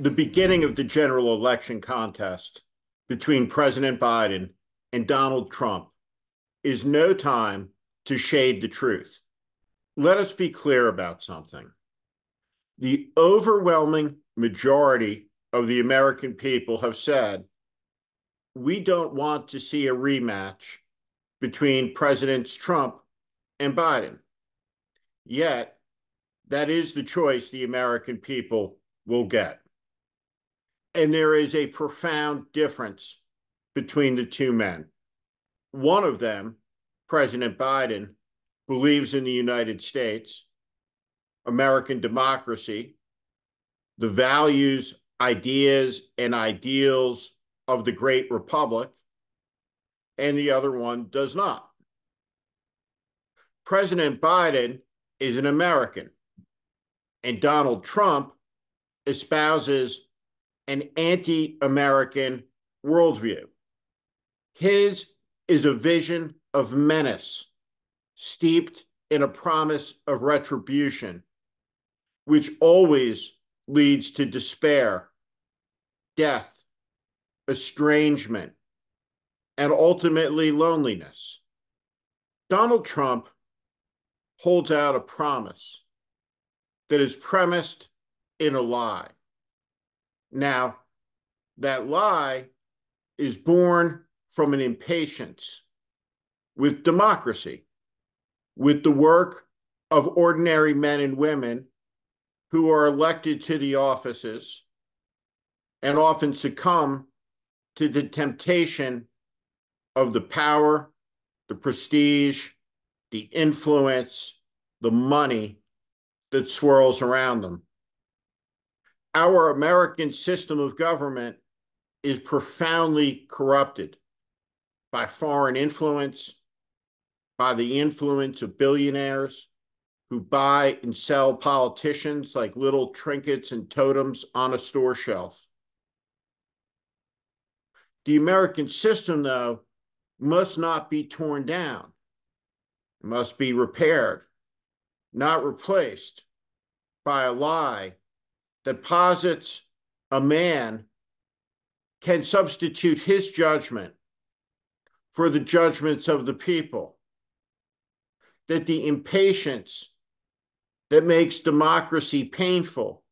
the beginning of the general election contest between President Biden and Donald Trump is no time to shade the truth. Let us be clear about something. The overwhelming majority of the American people have said, we don't want to see a rematch between Presidents Trump and Biden. Yet, that is the choice the American people will get. And there is a profound difference between the two men. One of them, President Biden, believes in the United States, American democracy, the values, ideas, and ideals of the great republic, and the other one does not. President Biden is an American, and Donald Trump espouses an anti American worldview. His is a vision of menace, steeped in a promise of retribution, which always leads to despair, death, estrangement, and ultimately loneliness. Donald Trump holds out a promise that is premised in a lie. Now, that lie is born from an impatience with democracy, with the work of ordinary men and women who are elected to the offices and often succumb to the temptation of the power, the prestige, the influence, the money that swirls around them. Our American system of government is profoundly corrupted by foreign influence, by the influence of billionaires who buy and sell politicians like little trinkets and totems on a store shelf. The American system, though, must not be torn down. It must be repaired, not replaced by a lie that posits a man can substitute his judgment for the judgments of the people. That the impatience that makes democracy painful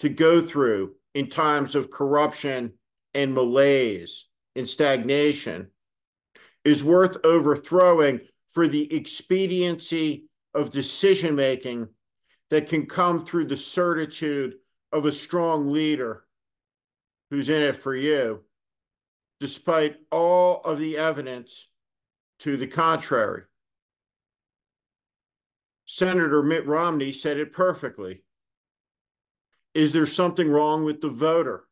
to go through in times of corruption and malaise and stagnation is worth overthrowing for the expediency of decision making that can come through the certitude of a strong leader who's in it for you, despite all of the evidence to the contrary. Senator Mitt Romney said it perfectly. Is there something wrong with the voter?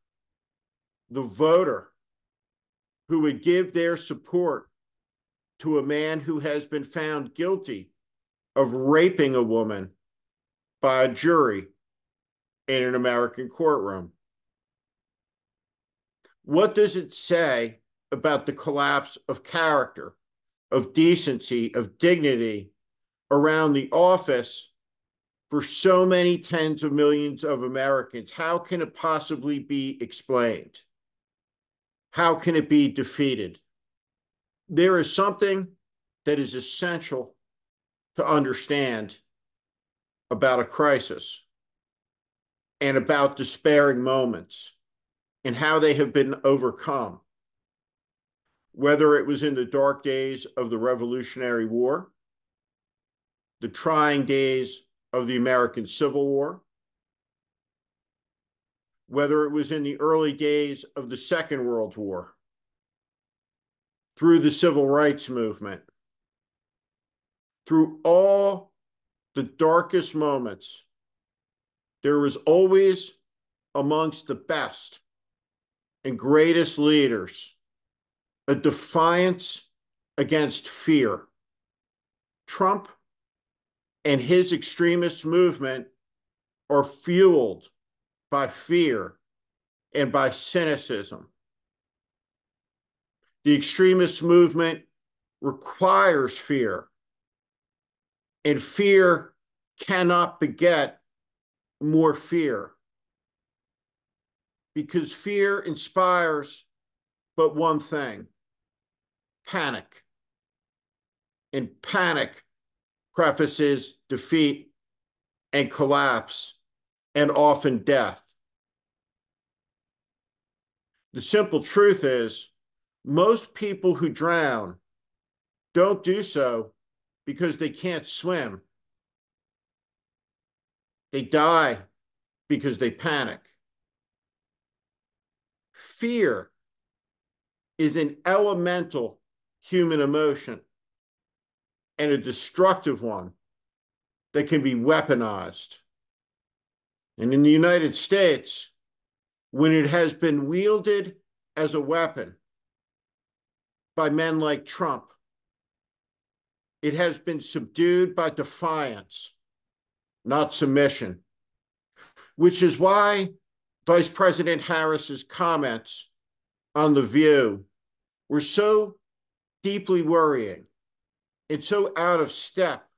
The voter who would give their support to a man who has been found guilty of raping a woman by a jury in an American courtroom. What does it say about the collapse of character, of decency, of dignity around the office for so many tens of millions of Americans? How can it possibly be explained? How can it be defeated? there is something that is essential to understand about a crisis and about despairing moments and how they have been overcome. Whether it was in the dark days of the Revolutionary War, the trying days of the American Civil War, whether it was in the early days of the Second World War, through the civil rights movement, through all the darkest moments, there was always amongst the best and greatest leaders a defiance against fear. Trump and his extremist movement are fueled by fear and by cynicism. The extremist movement requires fear, and fear cannot beget more fear. because fear inspires but one thing panic. And panic prefaces defeat and collapse and often death. The simple truth is, most people who drown don't do so because they can't swim. They die because they panic. Fear is an elemental human emotion and a destructive one that can be weaponized. And in the United States, when it has been wielded as a weapon by men like Trump, it has been subdued by defiance, not submission, which is why Vice President Harris's comments on The View were so deeply worrying and so out of step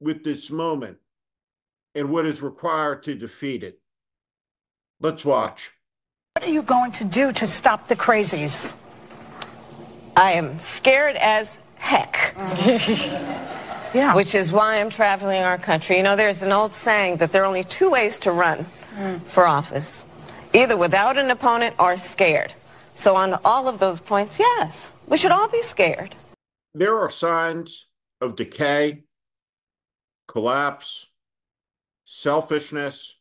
with this moment and what is required to defeat it. Let's watch. What are you going to do to stop the crazies? I am scared as heck. Yeah. Which is why I'm traveling our country. You know, there's an old saying that there are only two ways to run mm. for office either without an opponent or scared. So, on all of those points, yes, we should all be scared. There are signs of decay, collapse, selfishness,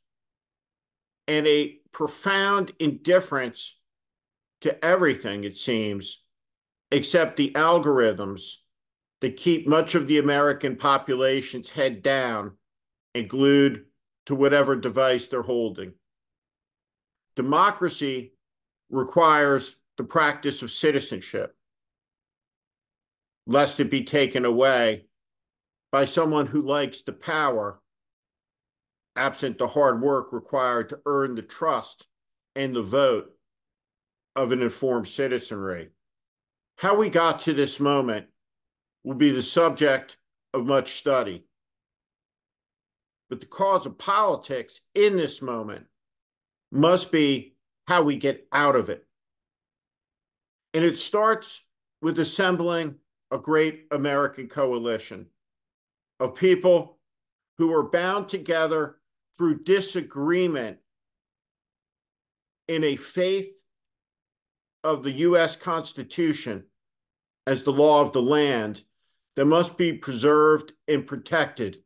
and a profound indifference to everything, it seems, except the algorithms that keep much of the American population's head down and glued to whatever device they're holding. Democracy requires the practice of citizenship, lest it be taken away by someone who likes the power, absent the hard work required to earn the trust and the vote of an informed citizenry. How we got to this moment will be the subject of much study. But the cause of politics in this moment must be how we get out of it. And it starts with assembling a great American coalition of people who are bound together through disagreement in a faith of the U.S. Constitution as the law of the land that must be preserved and protected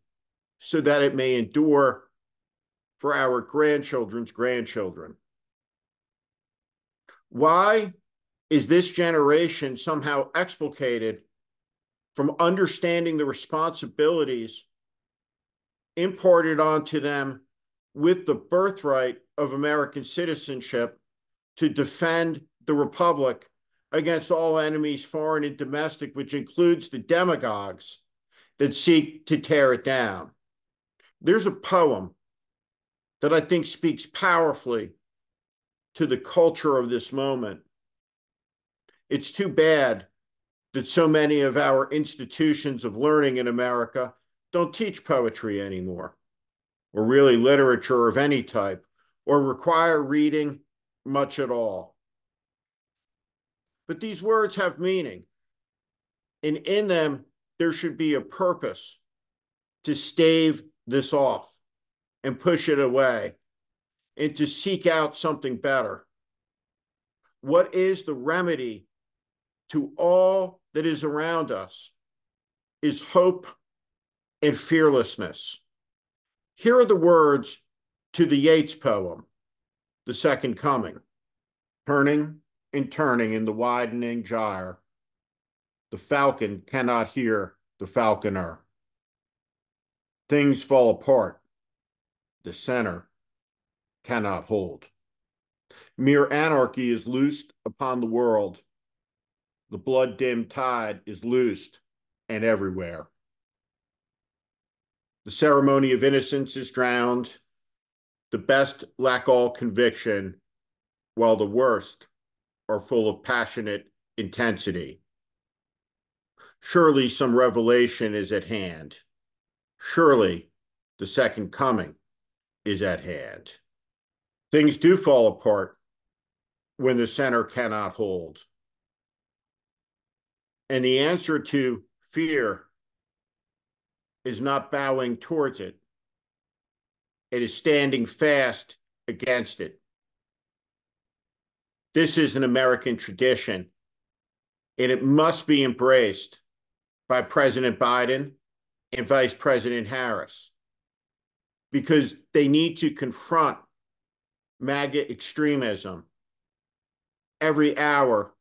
so that it may endure for our grandchildren's grandchildren. Why is this generation somehow explicated from understanding the responsibilities imparted onto them with the birthright of American citizenship to defend the Republic against all enemies, foreign and domestic, which includes the demagogues that seek to tear it down. There's a poem that I think speaks powerfully to the culture of this moment. It's too bad that so many of our institutions of learning in America don't teach poetry anymore, or really literature of any type, or require reading much at all. But these words have meaning, and in them, there should be a purpose to stave this off and push it away and to seek out something better. What is the remedy to all that is around us is hope and fearlessness. Here are the words to the Yeats poem, The Second Coming. Turning and turning in the widening gyre, the falcon cannot hear the falconer. Things fall apart the center cannot hold. Mere anarchy is loosed upon the world. The blood dimmed tide is loosed and everywhere. The ceremony of innocence is drowned. The best lack all conviction, while the worst are full of passionate intensity. Surely some revelation is at hand. Surely the second coming is at hand. Things do fall apart when the center cannot hold. And the answer to fear is not bowing towards it, it is standing fast against it. This is an American tradition, and it must be embraced by President Biden and Vice President Harris because they need to confront MAGA extremism every hour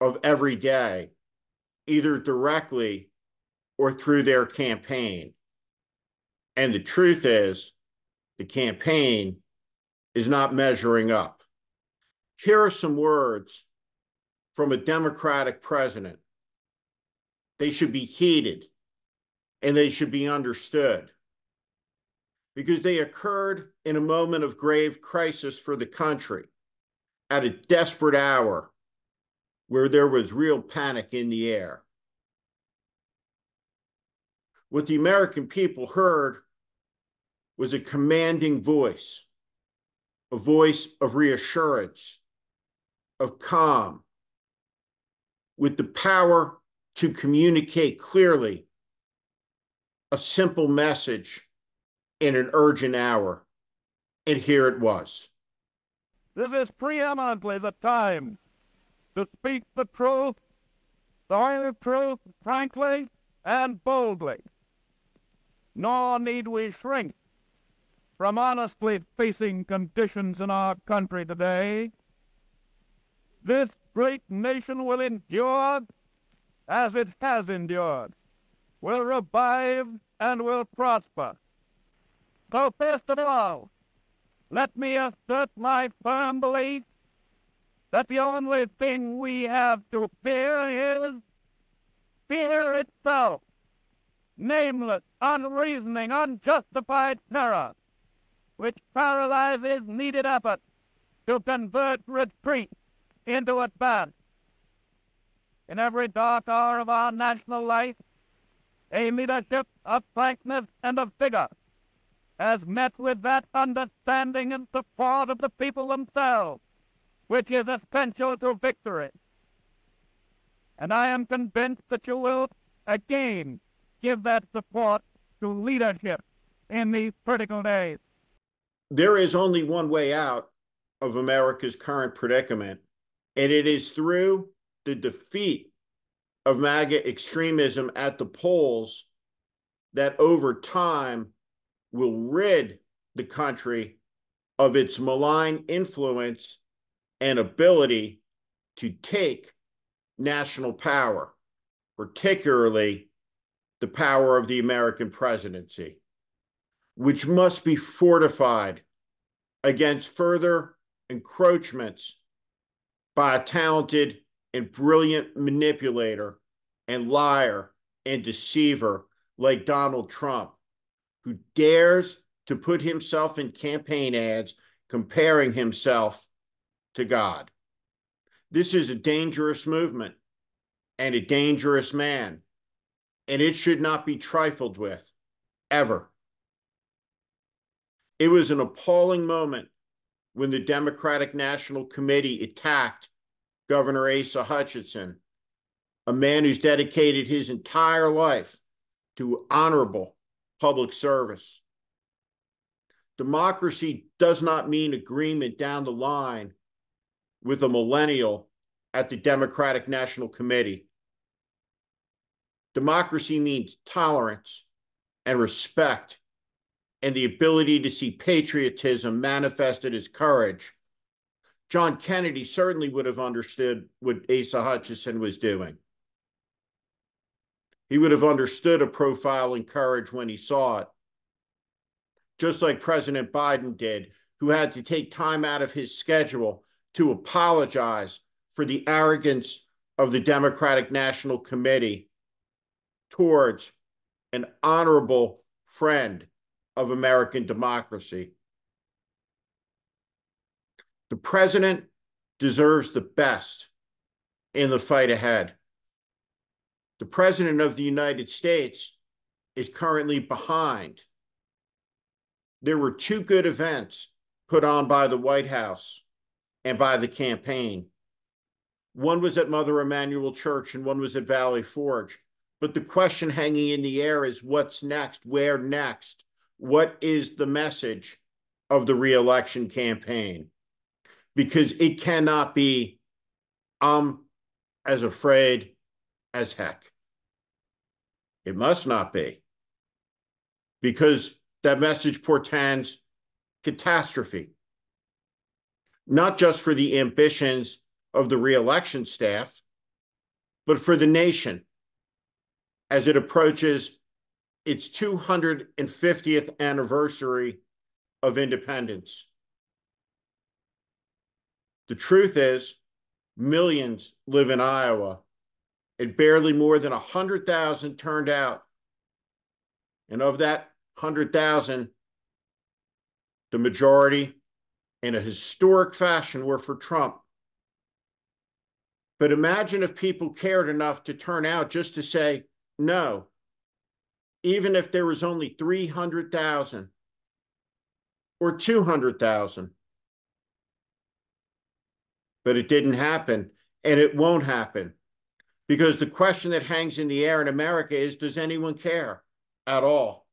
of every day, either directly or through their campaign. And the truth is, the campaign is not measuring up. Here are some words from a Democratic president. They should be heeded and they should be understood because they occurred in a moment of grave crisis for the country at a desperate hour where there was real panic in the air. What the American people heard was a commanding voice, a voice of reassurance, of calm, with the power to communicate clearly a simple message in an urgent hour. And here it was. This is preeminently the time to speak the truth, the only truth, frankly and boldly. Nor need we shrink from honestly facing conditions in our country today. This great nation will endure as it has endured, will revive and will prosper. So first of all, let me assert my firm belief that the only thing we have to fear is fear itself. Nameless, unreasoning, unjustified terror, which paralyzes needed effort to convert retreat into advance. In every dark hour of our national life, a leadership of frankness and of vigor has met with that understanding and support of the people themselves, which is essential to victory. And I am convinced that you will again give that support to leadership in these critical days. There is only one way out of America's current predicament, and it is through the defeat of MAGA extremism at the polls that over time will rid the country of its malign influence and ability to take national power, particularly the power of the American presidency, which must be fortified against further encroachments by a talented and brilliant manipulator and liar and deceiver like Donald Trump, who dares to put himself in campaign ads comparing himself to God. This is a dangerous movement and a dangerous man, and it should not be trifled with ever. It was an appalling moment when the Democratic National Committee attacked Governor Asa Hutchinson, a man who's dedicated his entire life to honorable public service. Democracy does not mean agreement down the line with a millennial at the Democratic National Committee. Democracy means tolerance and respect and the ability to see patriotism manifested as courage. John Kennedy certainly would have understood what Asa Hutchinson was doing. He would have understood a profile in courage when he saw it. Just like President Biden did, who had to take time out of his schedule to apologize for the arrogance of the Democratic National Committee towards an honorable friend of American democracy. The president deserves the best in the fight ahead the President of the United States is currently behind. There were two good events put on by the White House and by the campaign. One was at Mother Emanuel Church and one was at Valley Forge. But the question hanging in the air is what's next? Where next? What is the message of the reelection campaign? Because it cannot be, I'm as afraid as heck. It must not be. Because that message portends catastrophe, not just for the ambitions of the reelection staff, but for the nation as it approaches its 250th anniversary of independence. The truth is, millions live in Iowa, and barely more than 100,000 turned out. And of that 100,000, the majority in a historic fashion were for Trump. But imagine if people cared enough to turn out just to say no, even if there was only 300,000 or 200,000. But it didn't happen, and it won't happen. Because the question that hangs in the air in America is does anyone care at all?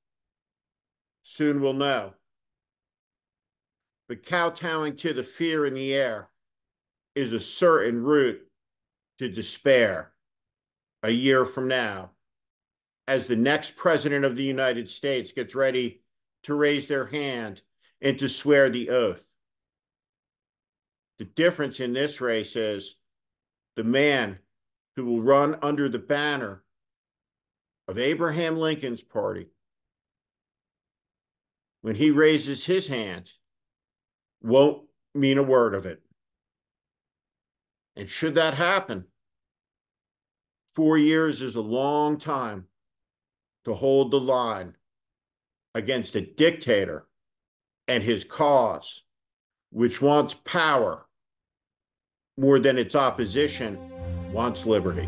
Soon we'll know. But kowtowing to the fear in the air is a certain route to despair a year from now as the next president of the United States gets ready to raise their hand and to swear the oath. The difference in this race is the man who will run under the banner of Abraham Lincoln's party, when he raises his hand, won't mean a word of it. And should that happen, four years is a long time to hold the line against a dictator and his cause, which wants power more than its opposition wants liberty.